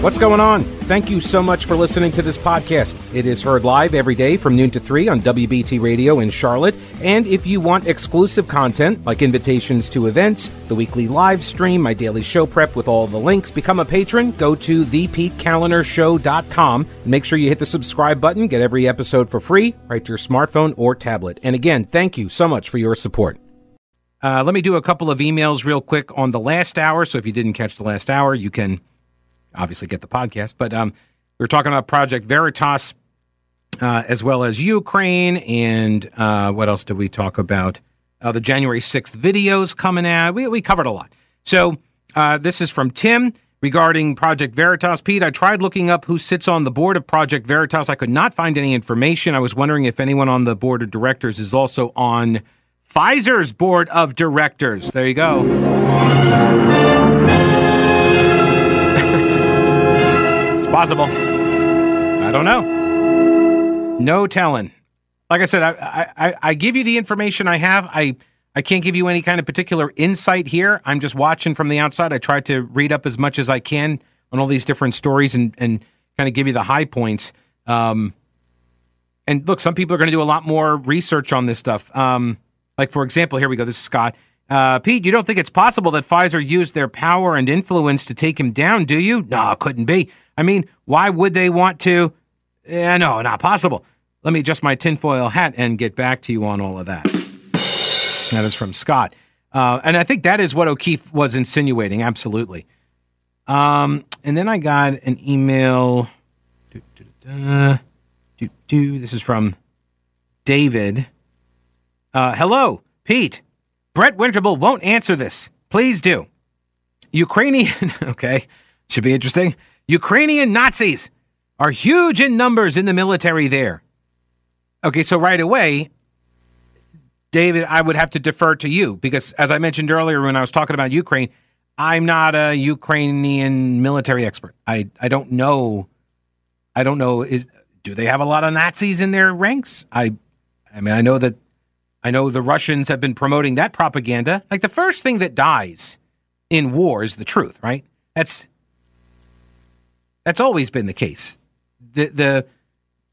What's going on? Thank you so much for listening to this podcast. It is heard live every day from noon to 3 on WBT Radio in Charlotte. And if you want exclusive content like invitations to events, the weekly live stream, my daily show prep with all the links, become a patron, go to thepetekalinershow.com. Make sure you hit the subscribe button, get every episode for free right to your smartphone or tablet. And again, thank you so much for your support. Uh, let me do a couple of emails real quick on the last hour. So if you didn't catch the last hour, you can obviously get the podcast. But um, we were talking about Project Veritas uh, as well as Ukraine. And uh, what else did we talk about? Uh, the January 6th videos coming out. We, we covered a lot. So uh, this is from Tim regarding Project Veritas. Pete, I tried looking up who sits on the board of Project Veritas. I could not find any information. I was wondering if anyone on the board of directors is also on Pfizer's board of directors. There you go. Possible. I don't know. No telling. Like I said, I, I, I give you the information I have. I I can't give you any kind of particular insight here. I'm just watching from the outside. I try to read up as much as I can on all these different stories and, and kind of give you the high points. Um, and look, some people are going to do a lot more research on this stuff. Um, like, for example, here we go. This is Scott. Uh, Pete, you don't think it's possible that Pfizer used their power and influence to take him down, do you? No, couldn't be. I mean, why would they want to? Eh, no, not possible. Let me adjust my tinfoil hat and get back to you on all of that. That is from Scott. Uh, and I think that is what O'Keefe was insinuating, absolutely. Um, and then I got an email. Do, do, do. This is from David. Uh, hello, Pete. Brett Winterble won't answer this. Please do. Ukrainian, okay, should be interesting. Ukrainian Nazis are huge in numbers in the military there. Okay, so right away, David, I would have to defer to you because, as I mentioned earlier when I was talking about Ukraine, I'm not a Ukrainian military expert. I, I don't know. I don't know. Is do they have a lot of Nazis in their ranks? I, I mean, I know that I know the Russians have been promoting that propaganda. Like the first thing that dies in war is the truth, right? That's that's always been the case. The the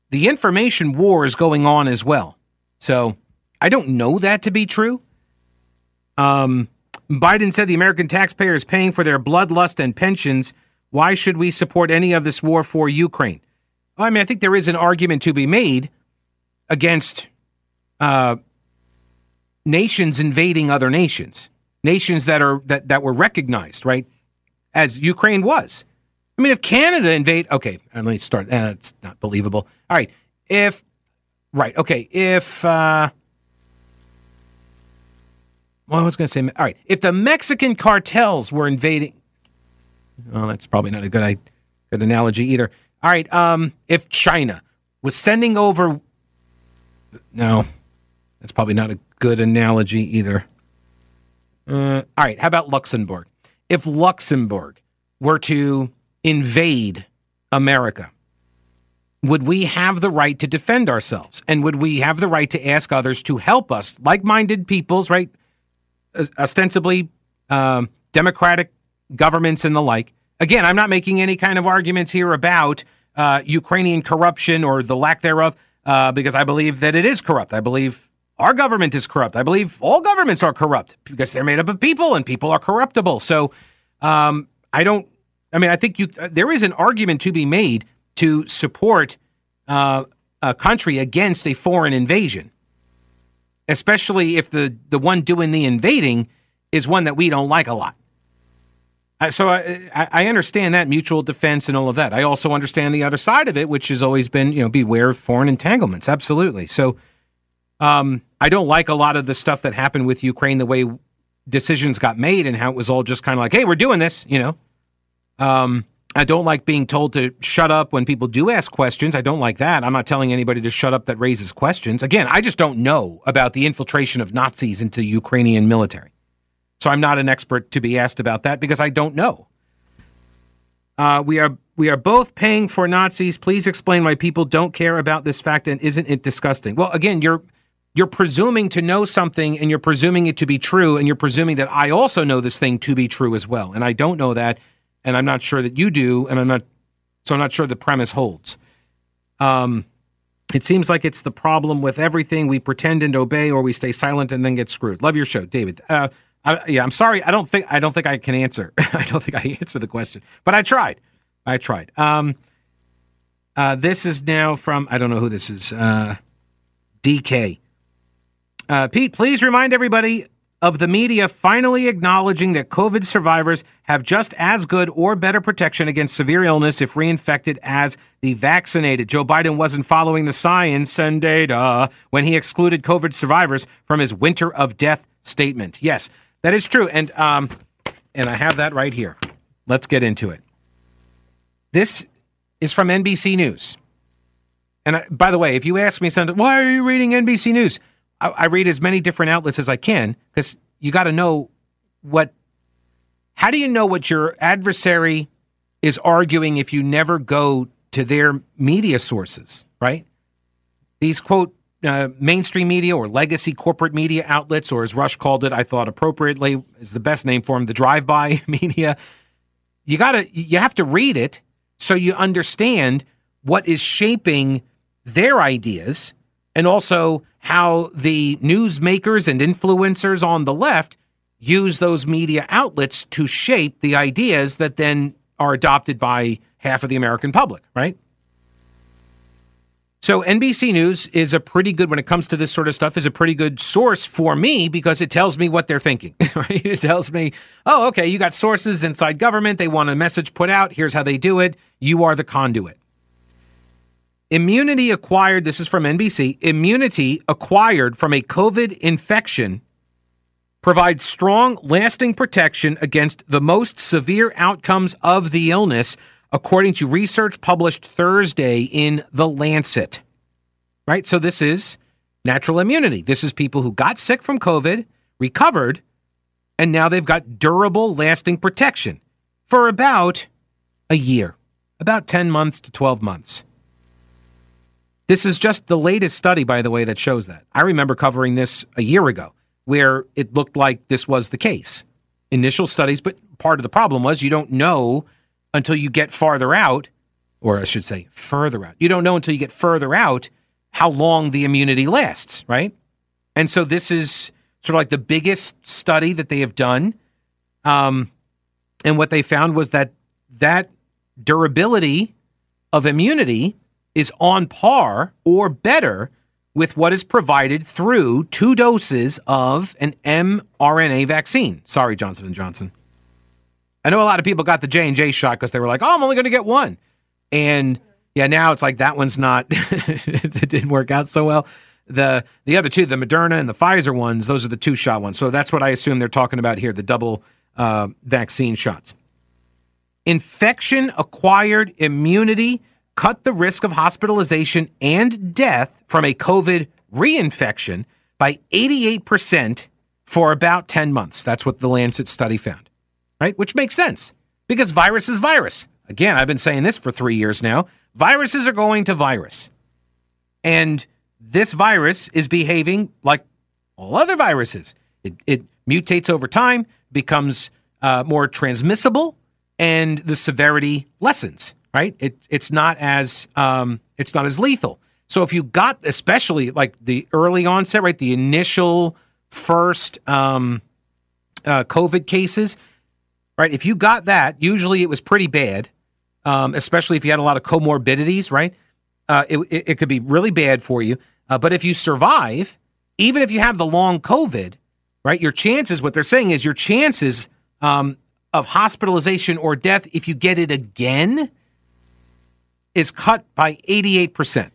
the information war is going on as well. So I don't know that to be true. Um, Biden said the American taxpayer is paying for their bloodlust and pensions. Why should we support any of this war for Ukraine? I mean, I think there is an argument to be made against uh, nations invading other nations, nations that are that, that were recognized, right, as Ukraine was. I mean, if Canada invade, okay, let me start. It's not believable. All right, if right, okay, if uh, well, I was going to say, all right, if the Mexican cartels were invading, well, that's probably not a good good analogy either. All right, um, if China was sending over, no, that's probably not a good analogy either. Uh, all right, how about Luxembourg? If Luxembourg were to invade America, would we have the right to defend ourselves? And would we have the right to ask others to help us, like minded peoples, right? Ostensibly um, democratic governments and the like. Again, I'm not making any kind of arguments here about uh, Ukrainian corruption or the lack thereof, uh, because I believe that it is corrupt. I believe our government is corrupt. I believe all governments are corrupt because they're made up of people and people are corruptible. So um, I don't. I mean, I think you. There is an argument to be made to support uh, a country against a foreign invasion, especially if the the one doing the invading is one that we don't like a lot. Uh, so I, I understand that mutual defense and all of that. I also understand the other side of it, which has always been, you know, beware of foreign entanglements. Absolutely. So um, I don't like a lot of the stuff that happened with Ukraine, the way decisions got made and how it was all just kind of like, hey, we're doing this, you know. Um, I don't like being told to shut up when people do ask questions. I don't like that. I'm not telling anybody to shut up that raises questions. Again, I just don't know about the infiltration of Nazis into Ukrainian military. So I'm not an expert to be asked about that because I don't know. Uh, we are we are both paying for Nazis. Please explain why people don't care about this fact and isn't it disgusting? Well, again, you're you're presuming to know something and you're presuming it to be true and you're presuming that I also know this thing to be true as well. And I don't know that and I'm not sure that you do and I'm not So I'm not sure the premise holds. Um, it seems like it's the problem with everything. We pretend and obey, or we stay silent and then get screwed. Love your show, David. Uh, I, yeah, I'm sorry. I don't think I don't think I can answer. I don't think I answer the question, but I tried. I tried. Um, uh, this is now from I don't know who this is. Uh, DK. Uh, Pete, please remind everybody of the media finally acknowledging that COVID survivors have just as good or better protection against severe illness if reinfected as the vaccinated. Joe Biden wasn't following the science and data when he excluded COVID survivors from his winter of death statement. Yes, that is true. And um, and I have that right here. Let's get into it. This is from NBC News. And I, by the way, if you ask me something, why are you reading NBC News? I, I read as many different outlets as I can because you got to know what. How do you know what your adversary is arguing if you never go to their media sources, right? These quote uh, mainstream media or legacy corporate media outlets, or as Rush called it, I thought appropriately is the best name for them, the drive-by media. You gotta, you have to read it so you understand what is shaping their ideas and also how the newsmakers and influencers on the left use those media outlets to shape the ideas that then are adopted by half of the American public, right? So NBC News is a pretty good when it comes to this sort of stuff is a pretty good source for me because it tells me what they're thinking, right? It tells me, "Oh, okay, you got sources inside government, they want a message put out, here's how they do it. You are the conduit." Immunity acquired, this is from NBC, immunity acquired from a COVID infection provides strong, lasting protection against the most severe outcomes of the illness, according to research published Thursday in The Lancet. Right? So this is natural immunity. This is people who got sick from COVID, recovered, and now they've got durable, lasting protection for about a year, about 10 months to 12 months. This is just the latest study, by the way, that shows that. I remember covering this a year ago where it looked like this was the case. Initial studies, but part of the problem was you don't know until you get farther out, or I should say, further out. You don't know until you get further out how long the immunity lasts, right? And so this is sort of like the biggest study that they have done. Um, and what they found was that that durability of immunity is on par or better with what is provided through two doses of an mRNA vaccine. Sorry, Johnson Johnson. I know a lot of people got the J and J shot because they were like, "Oh, I'm only going to get one," and yeah, now it's like that one's not. it didn't work out so well. The the other two, the Moderna and the Pfizer ones, those are the two shot ones. So that's what I assume they're talking about here, the double uh, vaccine shots. Infection acquired immunity cut the risk of hospitalization and death from a COVID reinfection by 88% for about 10 months. That's what the Lancet study found, right? Which makes sense because virus is virus. Again, I've been saying this for three years now. Viruses are going to virus. And this virus is behaving like all other viruses. It, it mutates over time, becomes uh, more transmissible, and the severity lessens right? It, it's not as um, it's not as lethal. So if you got especially like the early onset, right, the initial first um, uh, COVID cases, right? If you got that, usually it was pretty bad, um, especially if you had a lot of comorbidities, right? Uh, it, it, it, could be really bad for you. Uh, but if you survive, even if you have the long COVID, right, your chances, what they're saying is your chances um, of hospitalization or death if you get it again is cut by 88%.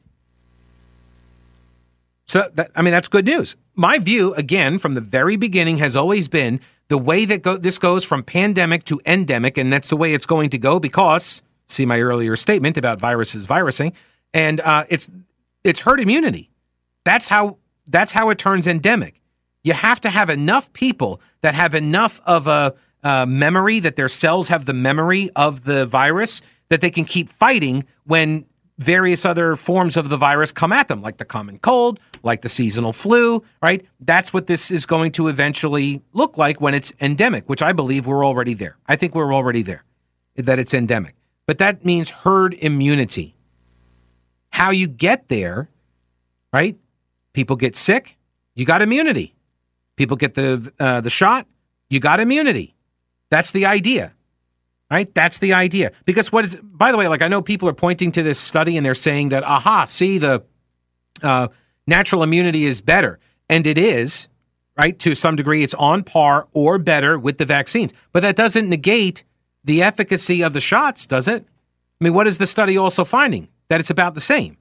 So, that, I mean, that's good news. My view, again, from the very beginning, has always been the way that go, this goes from pandemic to endemic, and that's the way it's going to go because, see my earlier statement about viruses virusing, and uh, it's it's herd immunity. That's how that's how it turns endemic. You have to have enough people that have enough of a uh, memory that their cells have the memory of the virus that they can keep fighting when various other forms of the virus come at them, like the common cold, like the seasonal flu, right? That's what this is going to eventually look like when it's endemic, which I believe we're already there. I think we're already there, that it's endemic. but that means herd immunity. How you get there, right? People get sick, you got immunity. People get the uh, the shot, you got immunity. That's the idea. Right? That's the idea. Because what is by the way, like I know people are pointing to this study and they're saying that aha, see the uh, natural immunity is better. And it is, right? To some degree, it's on par or better with the vaccines. But that doesn't negate the efficacy of the shots, does it? I mean, what is the study also finding? That it's about the same.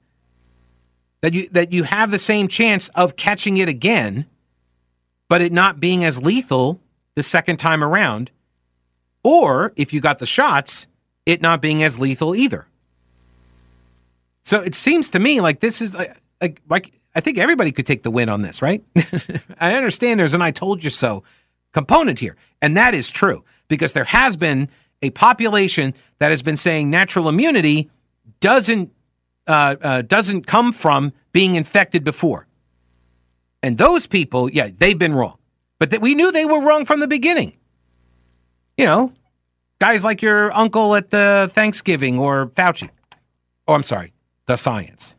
That you that you have the same chance of catching it again, but it not being as lethal the second time around, or if you got the shots, it not being as lethal either. So it seems to me like this is like, like, I think everybody could take the win on this, right? I understand there's an I told you so component here, and that is true because there has been a population that has been saying natural immunity doesn't uh, uh, doesn't come from being infected before, and those people, yeah, they've been wrong, but that we knew they were wrong from the beginning. You know, guys like your uncle at the Thanksgiving or Fauci, oh, I'm sorry, the science.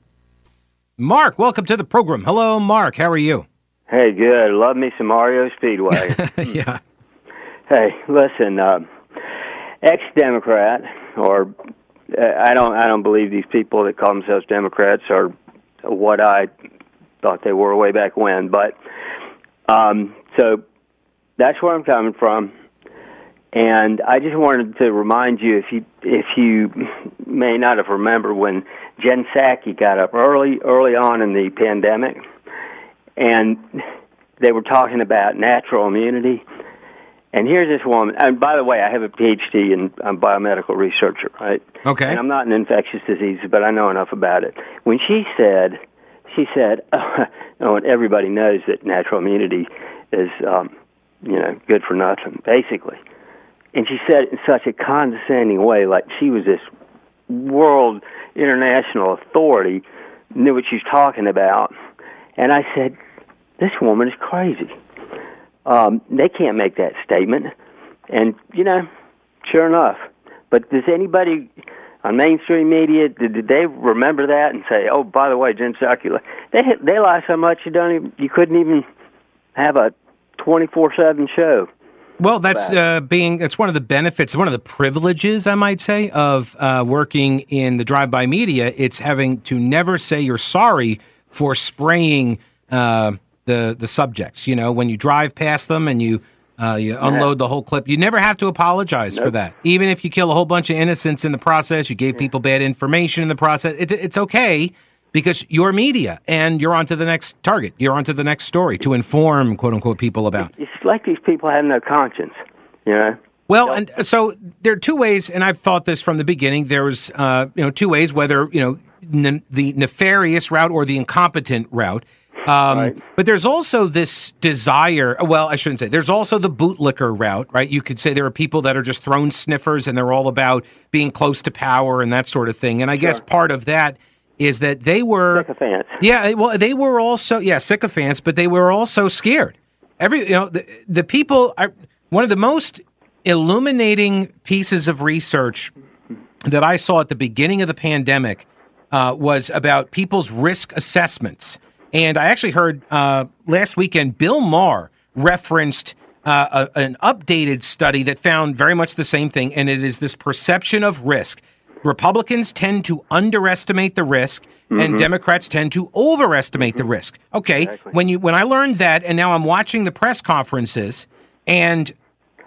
Mark, welcome to the program. Hello, Mark. How are you? Hey, good. Love me some Mario Speedway. yeah. Hey, listen. Uh, ex-Democrat, or uh, I don't, I don't believe these people that call themselves Democrats are what I thought they were way back when. But um, so that's where I'm coming from. And I just wanted to remind you, if you if you may not have remembered when Jen Psaki got up early early on in the pandemic, and they were talking about natural immunity and here's this woman. And by the way, I have a PhD in I'm a biomedical researcher, right? Okay. And I'm not an infectious diseases, but I know enough about it. When she said, she said, oh, and everybody knows that natural immunity is, um, you know, good for nothing, basically. And she said it in such a condescending way, like she was this world international authority, knew what she was talking about. And I said, this woman is crazy um, they can't make that statement. And, you know, sure enough. But does anybody on mainstream media, did, did they remember that and say, oh, by the way, Jen Psaki, they, they lie so much you, don't even, you couldn't even have a 24 7 show. Well, that's uh, being that's one of the benefits, one of the privileges, I might say, of uh, working in the drive-by media. It's having to never say you're sorry for spraying uh, the the subjects. You know, when you drive past them and you uh, you unload the whole clip, you never have to apologize nope. for that. Even if you kill a whole bunch of innocents in the process, you gave people bad information in the process. It, it's okay because you're media and you're on to the next target. You're on to the next story to inform quote unquote people about. It's like these people have no conscience. You know. Well, and so there are two ways, and I've thought this from the beginning. There was, uh, you know, two ways: whether you know n- the nefarious route or the incompetent route. Um, right. But there's also this desire. Well, I shouldn't say. There's also the bootlicker route, right? You could say there are people that are just throne sniffers, and they're all about being close to power and that sort of thing. And I sure. guess part of that is that they were sycophants. Yeah, well, they were also yeah sycophants, but they were also scared. Every you know the the people are one of the most illuminating pieces of research that I saw at the beginning of the pandemic uh, was about people's risk assessments. And I actually heard uh, last weekend Bill Maher referenced uh, a, an updated study that found very much the same thing, and it is this perception of risk. Republicans tend to underestimate the risk, mm-hmm. and Democrats tend to overestimate mm-hmm. the risk. Okay, exactly. when you when I learned that, and now I'm watching the press conferences, and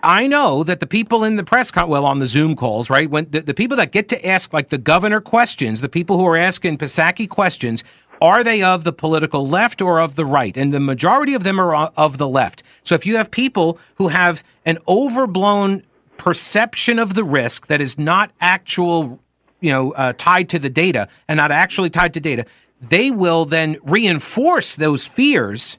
I know that the people in the press con- well on the Zoom calls, right? When the, the people that get to ask like the governor questions, the people who are asking Psaki questions are they of the political left or of the right? And the majority of them are of the left. So if you have people who have an overblown perception of the risk that is not actual, you know, uh, tied to the data and not actually tied to data, they will then reinforce those fears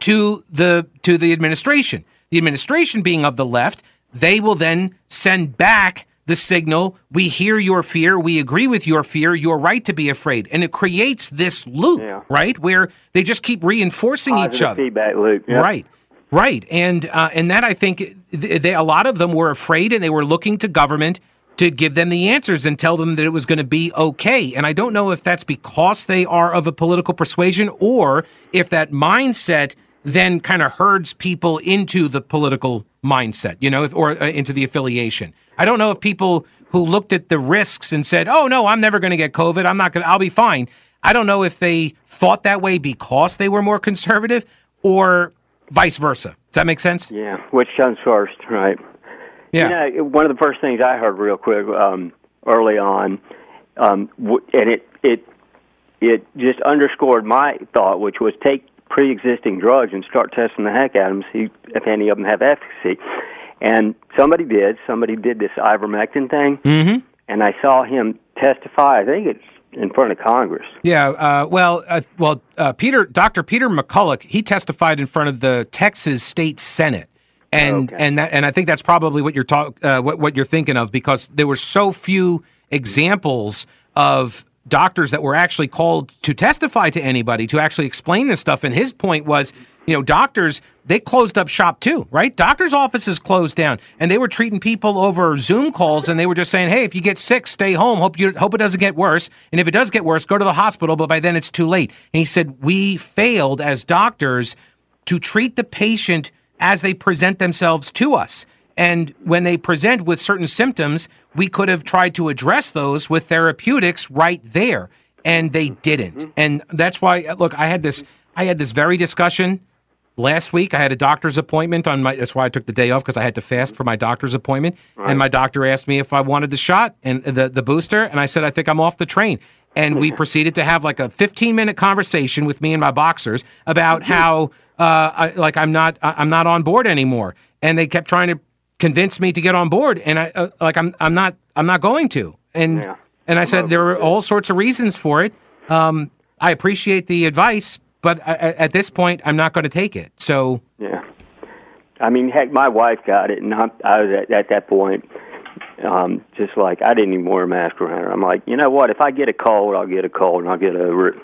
to the to the administration. The administration being of the left, they will then send back the signal, we hear your fear, we agree with your fear, you're right to be afraid. And it creates this loop, yeah. right? Where they just keep reinforcing Positive each other. Feedback loop. Yep. Right. Right. And uh, and that I think they, a lot of them were afraid and they were looking to government to give them the answers and tell them that it was going to be okay. And I don't know if that's because they are of a political persuasion or if that mindset then kind of herds people into the political mindset, you know, or uh, into the affiliation. I don't know if people who looked at the risks and said, "Oh no, I'm never going to get COVID. I'm not going to I'll be fine." I don't know if they thought that way because they were more conservative or vice versa. Does that make sense? Yeah, which comes first, right? Yeah. You know, one of the first things I heard real quick um, early on, um, w- and it it it just underscored my thought, which was take pre-existing drugs and start testing the heck out of them, see if any of them have efficacy. And somebody did. Somebody did this ivermectin thing, mm-hmm. and I saw him testify. I think it's in front of Congress. Yeah, uh, well, uh, well, uh, Peter, Dr. Peter McCullough, he testified in front of the Texas State Senate, and Okay. and that, and I think that's probably what you're talk, uh, what what you're thinking of because there were so few examples of doctors that were actually called to testify to anybody to actually explain this stuff. And his point was, you know, doctors they closed up shop too, right? Doctors' offices closed down, and they were treating people over Zoom calls, and they were just saying, "Hey, if you get sick, stay home. Hope you hope it doesn't get worse, and if it does get worse, go to the hospital. But by then, it's too late." And he said, "We failed as doctors to treat the patient as they present themselves to us." And when they present with certain symptoms, we could have tried to address those with therapeutics right there, and they mm-hmm. didn't. Mm-hmm. And that's why, uh, look, I had this, I had this very discussion last week. I had a doctor's appointment on my. That's why I took the day off because I had to fast for my doctor's appointment. And my doctor asked me if I wanted the shot and the the booster, and I said I think I'm off the train. And we proceeded to have like a 15 minute conversation with me and my boxers about mm-hmm. how, uh, I, like I'm not, I- I'm not on board anymore. And they kept trying to convince me to get on board, and I, uh, like I'm, I'm not, I'm not going to. And Yeah. and I said there were all sorts of reasons for it. Um, I appreciate the advice, but I, I- at this point, I'm not going to take it. So Yeah. I mean, heck, my wife got it, and I, I was at, at that point, um, just like I didn't even wear a mask around her. I'm like, you know what? If I get a cold, I'll get a cold, and I'll get over it.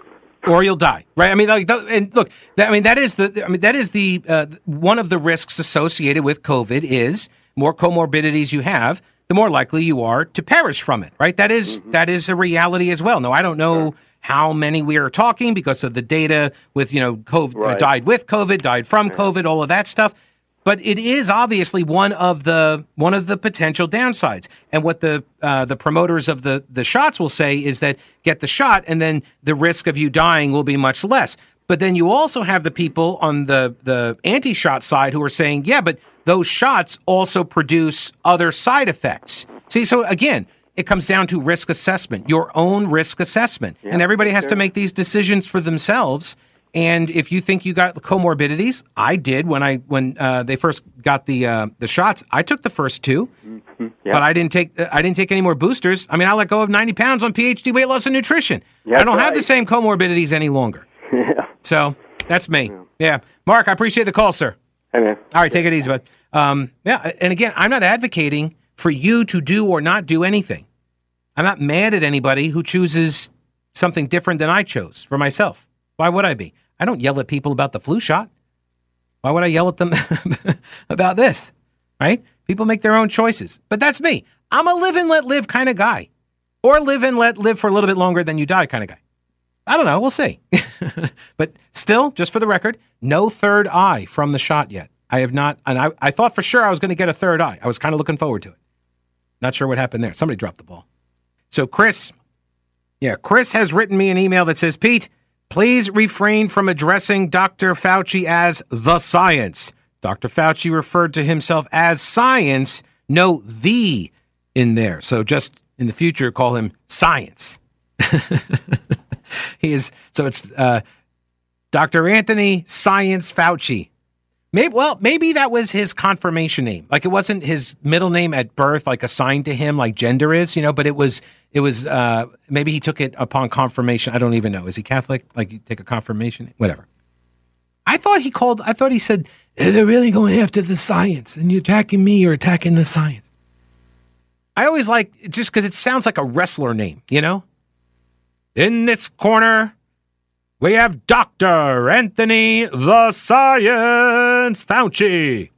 Or you'll die, right? I mean, like, and look, that, I mean, that is the, I mean, that is the uh, one of the risks associated with COVID is more comorbidities you have, the more likely you are to perish from it, right? That is- that is a reality as well. No, I don't know how many we are talking because of the data with you know, COVID, uh, died with COVID, died from COVID, all of that stuff. But it is obviously one of the one of the potential downsides. And what the uh, the promoters of the the shots will say is that get the shot, and then the risk of you dying will be much less. But then you also have the people on the the anti-shot side who are saying, yeah, but those shots also produce other side effects. See, so again, it comes down to risk assessment, your own risk assessment, and everybody has to make these decisions for themselves. And if you think you got comorbidities, I did when I when uh, they first got the uh, the shots. I took the first two, but I didn't take I didn't take any more boosters. I mean, I let go of ninety pounds on PhD weight loss and nutrition. Yeah, I don't have the same comorbidities any longer. yeah. So that's me. Yeah, Mark, I appreciate the call, sir. Hey, man. All right, take it easy, bud. Um, yeah, and again, I'm not advocating for you to do or not do anything. I'm not mad at anybody who chooses something different than I chose for myself. Why would I be? I don't yell at people about the flu shot. Why would I yell at them about this? Right? People make their own choices. But that's me. I'm a live and let live kind of guy. Or live and let live for a little bit longer than you die kind of guy. I don't know. We'll see. but still, just for the record, no third eye from the shot yet. I have not, and I, I thought for sure I was going to get a third eye. I was kind of looking forward to it. Not sure what happened there. Somebody dropped the ball. So, Chris, yeah, Chris has written me an email that says, Pete, please refrain from addressing Dr. Fauci as the science. Dr. Fauci referred to himself as science. No, the in there. So just in the future, call him science. he is, so it's uh, Dr. Anthony Science Fauci. Maybe, well, maybe that was his confirmation name. Like it wasn't his middle name at birth, like assigned to him, like gender is, you know. But it was, it was. Uh, maybe he took it upon confirmation. I don't even know. Is he Catholic? Like you take a confirmation, whatever. I thought he called. I thought he said "Eh, they're really going after the science, and you're attacking me. You're attacking the science. I always like just because it sounds like a wrestler name, you know. In this corner, we have Dr. Anthony the Science Fauci.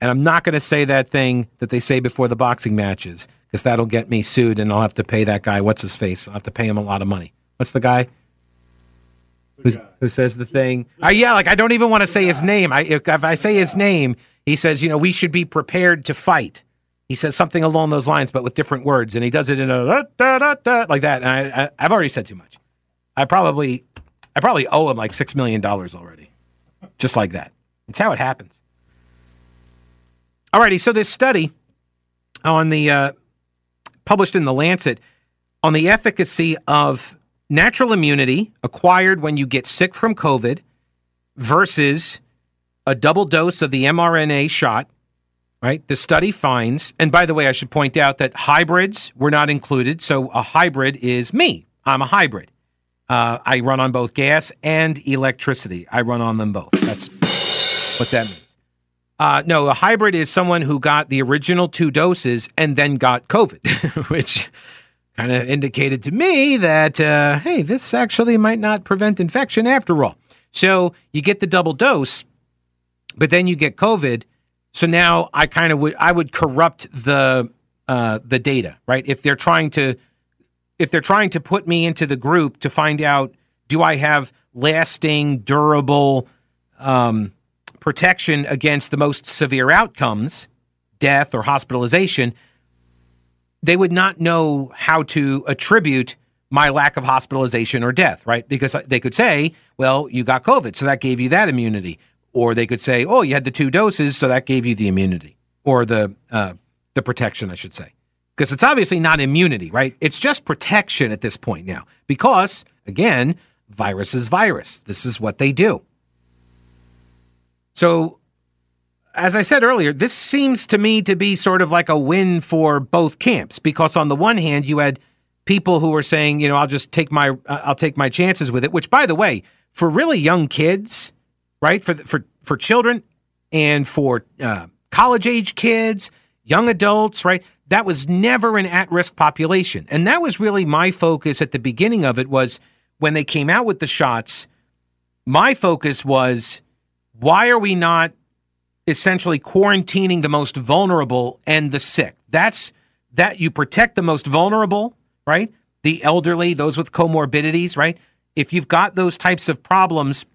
And I'm not going to say that thing that they say before the boxing matches because that'll get me sued and I'll have to pay that guy. What's his face? I'll have to pay him a lot of money. What's the guy? Who's, who says the thing? Uh, yeah, like I don't even want to say his name. I, if, if I say his name, he says, you know, we should be prepared to fight. He says something along those lines, but with different words, and he does it in a da, da, da, da, like that. And I, I, I've already said too much. I probably, I probably owe him like six million dollars already, just like that. It's how it happens. Alrighty, so this study on the uh, published in the Lancet on the efficacy of natural immunity acquired when you get sick from COVID versus a double dose of the mRNA shot, right? The study finds, and by the way, I should point out that hybrids were not included. So a hybrid is me. I'm a hybrid. Uh, I run on both gas and electricity. I run on them both. That's what that means. Uh, no, a hybrid is someone who got the original two doses and then got COVID, which kind of indicated to me that, uh, hey, this actually might not prevent infection after all. So you get the double dose, but then you get COVID. So now I kind of would I would corrupt the uh, the data, right? If they're trying to if they're trying to put me into the group to find out do I have lasting, durable um, protection against the most severe outcomes, death or hospitalization, they would not know how to attribute my lack of hospitalization or death, right? Because they could say, well, you got COVID, so that gave you that immunity. Or they could say, oh, you had the two doses, so that gave you the immunity or the, uh, the protection, I should say. Because it's obviously not immunity, right? It's just protection at this point now. Because, again, virus is virus. This is what they do. So, as I said earlier, this seems to me to be sort of like a win for both camps because on the one hand, you had people who were saying, you know, I'll just take my uh, I'll take my chances with it, which by the way, for really young kids, right? For for for children and for uh, college age kids, young adults, right? That was never an at-risk population. And that was really my focus at the beginning of it was when they came out with the shots, my focus was why are we not essentially quarantining the most vulnerable and the sick? That's that you protect the most vulnerable, right? The elderly, those with comorbidities, right? If you've got those types of problems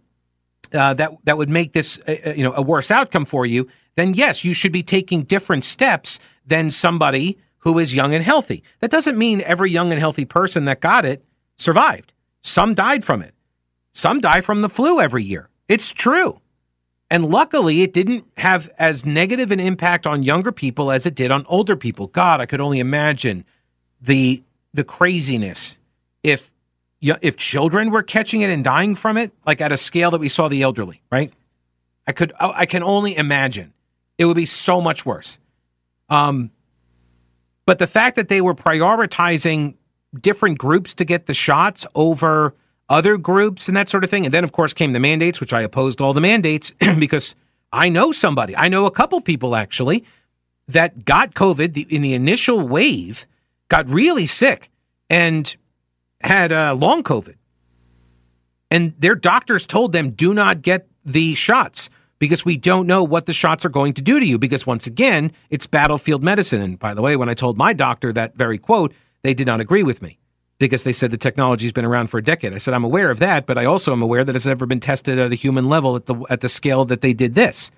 uh, that that would make this uh, uh, you know a worse outcome for you, then yes, you should be taking different steps than somebody who is young and healthy. That doesn't mean every young and healthy person that got it survived. Some died from it. Some die from the flu every year. It's true. And luckily, it didn't have as negative an impact on younger people as it did on older people. God, I could only imagine the the craziness if if children were catching it and dying from it, like at a scale that we saw the elderly, right? I could oh, I can only imagine it would be so much worse. Um, but the fact that they were prioritizing different groups to get the shots over other groups and that sort of thing. And then, of course, came the mandates, which I opposed all the mandates because I know somebody, I know a couple people actually that got COVID in the initial wave, got really sick, and had uh, long COVID. And their doctors told them, do not get the shots because we don't know what the shots are going to do to you. Because once again, it's battlefield medicine. And by the way, when I told my doctor that very quote, they did not agree with me because they said the technology's been around for a decade. I said I'm aware of that, but I also am aware that it's never been tested at a human level at the at the scale that they did this.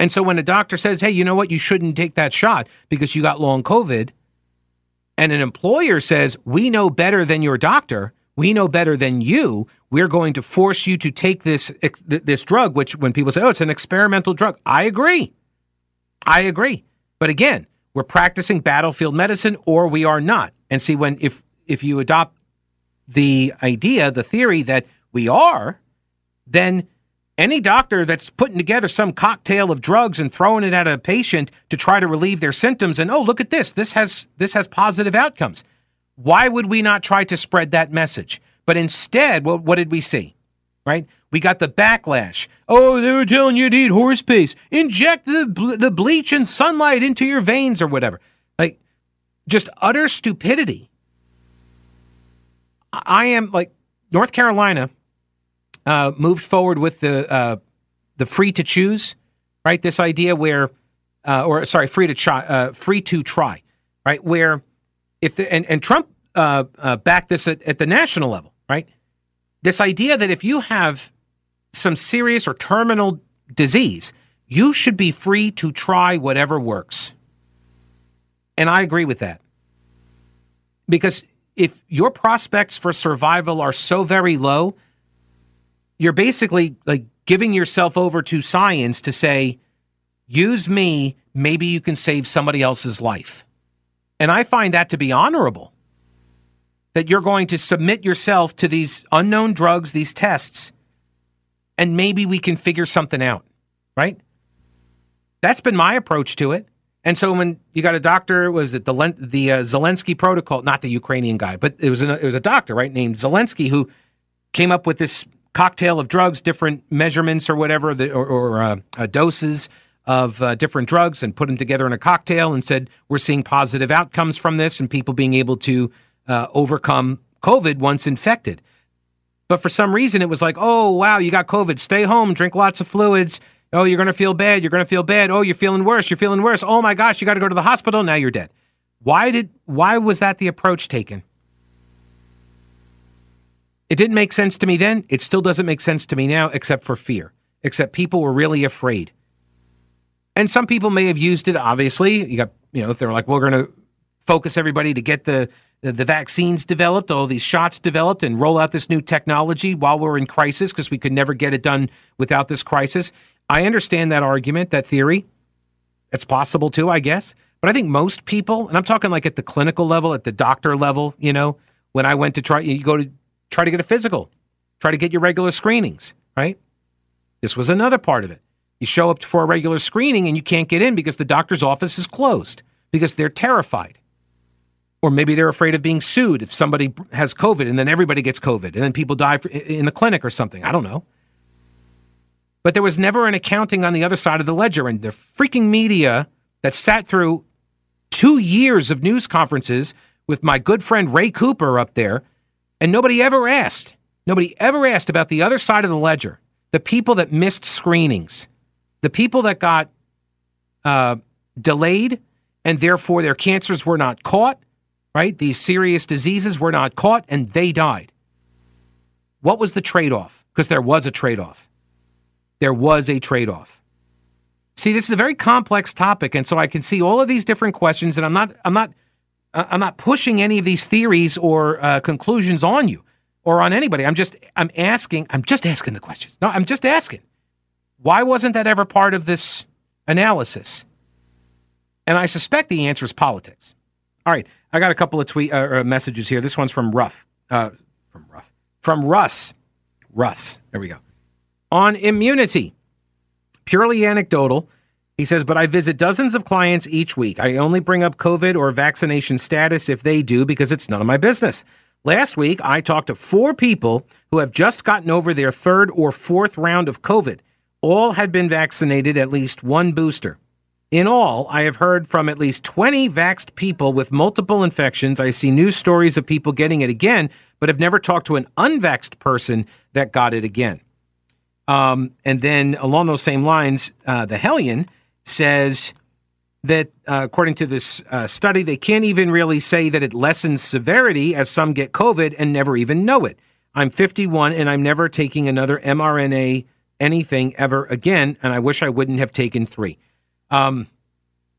And so when a doctor says, "Hey, you know what? You shouldn't take that shot because you got long COVID," and an employer says, "We know better than your doctor. We know better than you. We're going to force you to take this this drug." Which, when people say, "Oh, it's an experimental drug," I agree. I agree. But again, we're practicing battlefield medicine, or we are not. And see, when if if you adopt the idea, the theory that we are, then any doctor that's putting together some cocktail of drugs and throwing it at a patient to try to relieve their symptoms and oh look at this this has this has positive outcomes why would we not try to spread that message? But instead what, what did we see? Right? We got the backlash. Oh they were telling you to eat horse paste inject the, the bleach and sunlight into your veins or whatever. Like just utter stupidity. I am like North Carolina uh, moved forward with the uh, the free to choose, right? This idea where uh, or sorry, free to try, uh, free to try, right? Where if the, and and Trump uh, uh, backed this at, at the national level, right? This idea that if you have some serious or terminal disease, you should be free to try whatever works. And I agree with that. Because if your prospects for survival are so very low, you're basically like giving yourself over to science to say, use me, maybe you can save somebody else's life. And I find that to be honorable. That you're going to submit yourself to these unknown drugs, these tests, and maybe we can figure something out, right? That's been my approach to it. And so when you got a doctor, was it the the uh, Zelensky protocol? Not the Ukrainian guy, but it was an, it was a doctor, right, named Zelensky, who came up with this cocktail of drugs, different measurements or whatever, the, or, or uh, uh, doses of uh, different drugs, and put them together in a cocktail, and said we're seeing positive outcomes from this, and people being able to uh, overcome COVID once infected. But for some reason, it was like, oh wow, you got COVID, stay home, drink lots of fluids Oh, you're going to feel bad. You're going to feel bad. Oh, you're feeling worse. You're feeling worse. Oh my gosh, you got to go to the hospital. Now you're dead. Why did why was that the approach taken? It didn't make sense to me then. It still doesn't make sense to me now except for fear. Except people were really afraid. And some people may have used it obviously. You got, you know, if they're like, "We're going to focus everybody to get the the, the vaccines developed, all these shots developed, and roll out this new technology while we're in crisis because we could never get it done without this crisis. I understand that argument, that theory. It's possible too, I guess. But I think most people, and I'm talking like at the clinical level, at the doctor level, you know, when I went to try, you go to try to get a physical, try to get your regular screenings, right? This was another part of it. You show up for a regular screening and you can't get in because the doctor's office is closed because they're terrified. Or maybe they're afraid of being sued if somebody has COVID and then everybody gets COVID and then people die in the clinic or something. I don't know. But there was never an accounting on the other side of the ledger. And the freaking media that sat through two years of news conferences with my good friend Roy Cooper up there, and nobody ever asked, nobody ever asked about the other side of the ledger, the people that missed screenings, the people that got uh, delayed and therefore their cancers were not caught, right? These serious diseases were not caught and they died. What was the trade off? Because there was a trade off there was a trade off. See, this is a very complex topic, and so I can see all of these different questions, and I'm not, I'm not, uh, I'm not pushing any of these theories or uh, conclusions on you or on anybody. I'm just, I'm asking, I'm just asking the questions. No, I'm just asking. Why wasn't that ever part of this analysis? And I suspect the answer is politics. All right, I got a couple of tweet uh, uh messages here. This one's from Ruff, uh, from Ruff, from Russ, Russ. There we go on immunity. Purely anecdotal. He says, but I visit dozens of clients each week. I only bring up COVID or vaccination status if they do because it's none of my business. Last week, I talked to four people who have just gotten over their third or fourth round of COVID. All had been vaccinated at least one booster. In all, I have heard from at least 20 vaxxed people with multiple infections. I see news stories of people getting it again, but have never talked to an unvaxxed person that got it again. Um, and then along those same lines, uh, the Hellion says that uh, according to this uh, study, they can't even really say that it lessens severity as some get COVID and never even know it. I'm 51 and I'm never taking another mRNA anything ever again, and I wish I wouldn't have taken three. Um,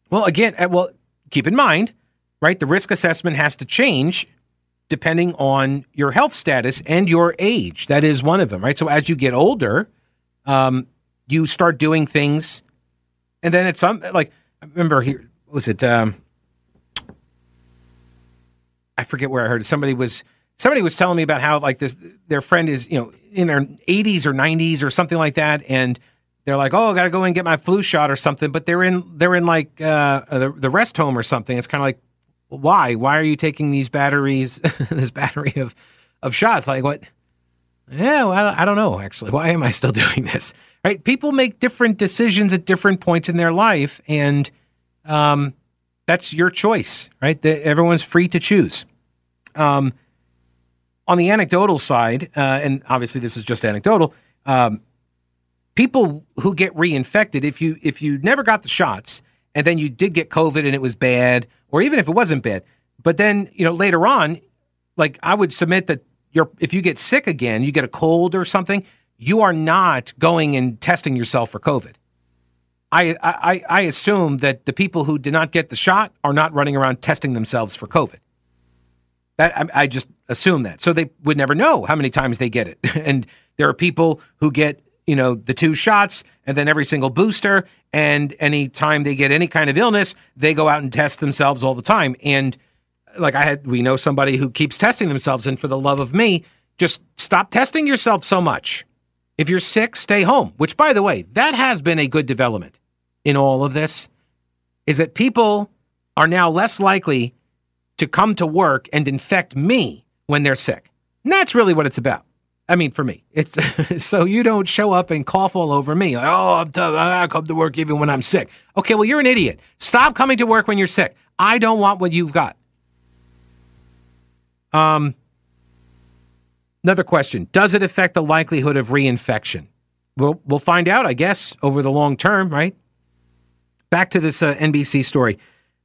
well, again, uh, well, keep in mind, right? The risk assessment has to change depending on your health status and your age. That is one of them, right? So as you get older, um, you start doing things, and then it's some like I remember here was it um, I forget where I heard it. Somebody was somebody was telling me about how like this their friend is you know in their 80s or 90s or something like that, and they're like, oh, I got to go and get my flu shot or something, but they're in they're in like uh, the the rest home or something. It's kind of like why why are you taking these batteries this battery of of shots like what yeah, well, I don't know actually. Why am I still doing this? Right? People make different decisions at different points in their life, and um, that's your choice, right? The, everyone's free to choose. Um, on the anecdotal side, uh, and obviously this is just anecdotal, um, people who get reinfected, if you if you never got the shots and then you did get COVID and it was bad, or even if it wasn't bad, but then you know later on, like I would submit that you're if you get sick again, you get a cold or something, you are not going and testing yourself for COVID. I, I, I assume that the people who did not get the shot are not running around testing themselves for COVID. That I, I just assume that. So they would never know how many times they get it. and there are people who get, you know, the two shots and then every single booster. And anytime they get any kind of illness, they go out and test themselves all the time. And uh, like I had, we know somebody who keeps testing themselves. And for the love of me, just stop testing yourself so much. If you're sick, stay home, which, by the way, that has been a good development in all of this, is that people are now less likely to come to work and infect me when they're sick. And that's really what it's about. I mean, for me, it's so you don't show up and cough all over me. Like, oh, I'm tough. I come to work even when I'm sick. Okay, well, you're an idiot. Stop coming to work when you're sick. I don't want what you've got. Um, Another question Does it affect the likelihood of reinfection? We'll, we'll find out, I guess, over the long term, right? Back to this uh, NBC story.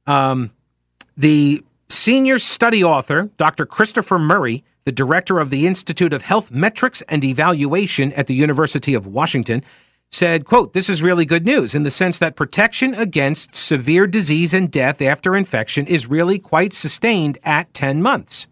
Um, the senior study author, Dr. Christopher Murray, the director of the Institute of Health Metrics and Evaluation at the University of Washington, said, quote, this is really good news in the sense that protection against severe disease and death after infection is really quite sustained at 10 months.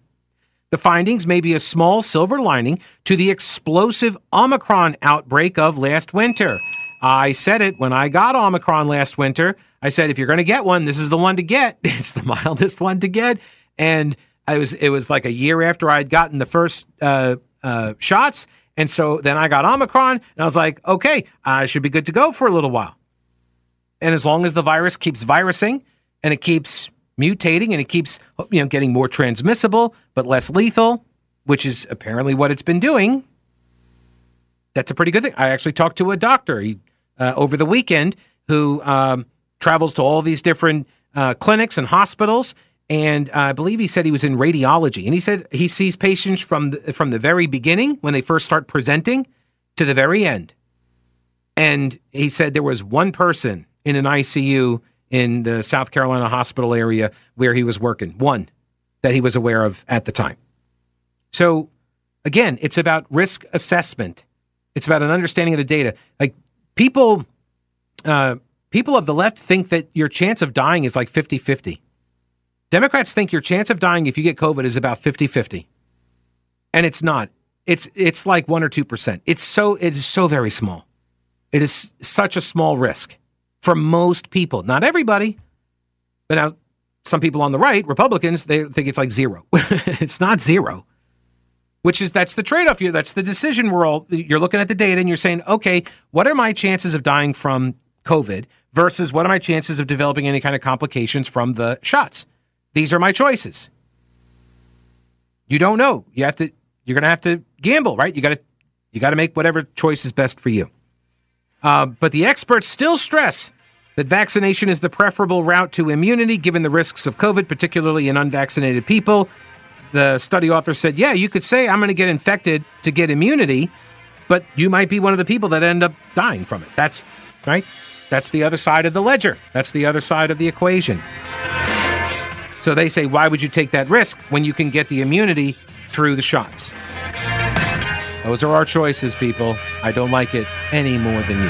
The findings may be a small silver lining to the explosive Omicron outbreak of last winter. I said it when I got Omicron last winter. I said, if you're going to get one, this is the one to get. It's the mildest one to get. And I was, it was like a year after I'd gotten the first uh, uh, shots. And so then I got Omicron, and I was like, okay, I should be good to go for a little while. And as long as the virus keeps virusing and it keeps mutating and it keeps you know getting more transmissible but less lethal, which is apparently what it's been doing. That's a pretty good thing. I actually talked to a doctor he, uh, over the weekend who um, travels to all these different uh, clinics and hospitals, and uh, I believe he said he was in radiology, and he said he sees patients from the, from the very beginning when they first start presenting to the very end. And he said there was one person in an ICU in the South Carolina hospital area where he was working. One that he was aware of at the time. So again, it's about risk assessment. It's about an understanding of the data. Like people, uh, people of the left think that your chance of dying is like 50 50. Democrats think your chance of dying if you get COVID is about 50 50. And it's not. It's, it's like 1 or 2%. It's so, it is so very small. It is such a small risk for most people. Not everybody, but now some people on the right, Republicans, they think it's like zero. it's not zero. Which is that's the trade-off here. That's the decision we're all you're looking at the data and you're saying, okay, what are my chances of dying from COVID versus what are my chances of developing any kind of complications from the shots? These are my choices. You don't know. You have to you're gonna have to gamble, right? You gotta you gotta make whatever choice is best for you. Uh, but the experts still stress that vaccination is the preferable route to immunity given the risks of COVID, particularly in unvaccinated people. The study author said, Yeah, you could say I'm going to get infected to get immunity, but you might be one of the people that end up dying from it. That's right. That's the other side of the ledger. That's the other side of the equation. So they say, why would you take that risk when you can get the immunity through the shots? Those are our choices, people. I don't like it any more than you.